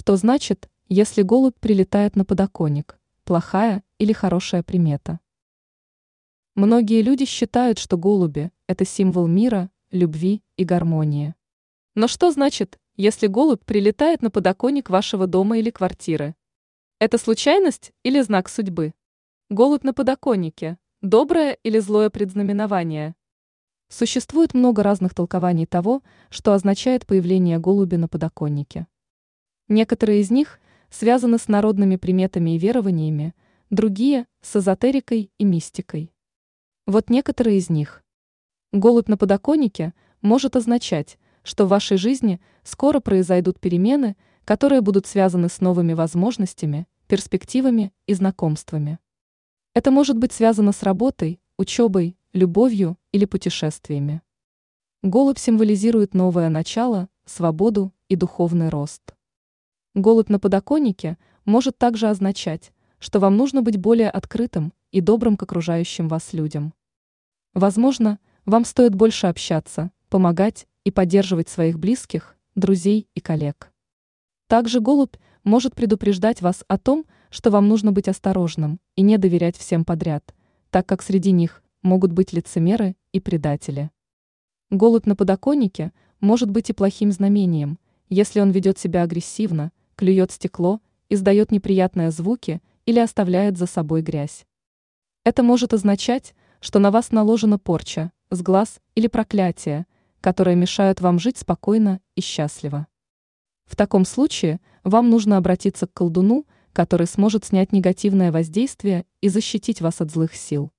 Что значит, если голубь прилетает на подоконник? Плохая или хорошая примета? Многие люди считают, что голуби – это символ мира, любви и гармонии. Но что значит, если голубь прилетает на подоконник вашего дома или квартиры? Это случайность или знак судьбы? Голубь на подоконнике – доброе или злое предзнаменование? Существует много разных толкований того, что означает появление голуби на подоконнике. Некоторые из них связаны с народными приметами и верованиями, другие – с эзотерикой и мистикой. Вот некоторые из них. Голубь на подоконнике может означать, что в вашей жизни скоро произойдут перемены, которые будут связаны с новыми возможностями, перспективами и знакомствами. Это может быть связано с работой, учебой, любовью или путешествиями. Голубь символизирует новое начало, свободу и духовный рост. Голубь на подоконнике может также означать, что вам нужно быть более открытым и добрым к окружающим вас людям. Возможно, вам стоит больше общаться, помогать и поддерживать своих близких, друзей и коллег. Также голубь может предупреждать вас о том, что вам нужно быть осторожным и не доверять всем подряд, так как среди них могут быть лицемеры и предатели. Голубь на подоконнике может быть и плохим знамением, если он ведет себя агрессивно, клюет стекло, издает неприятные звуки или оставляет за собой грязь. Это может означать, что на вас наложена порча, сглаз или проклятие, которые мешают вам жить спокойно и счастливо. В таком случае вам нужно обратиться к колдуну, который сможет снять негативное воздействие и защитить вас от злых сил.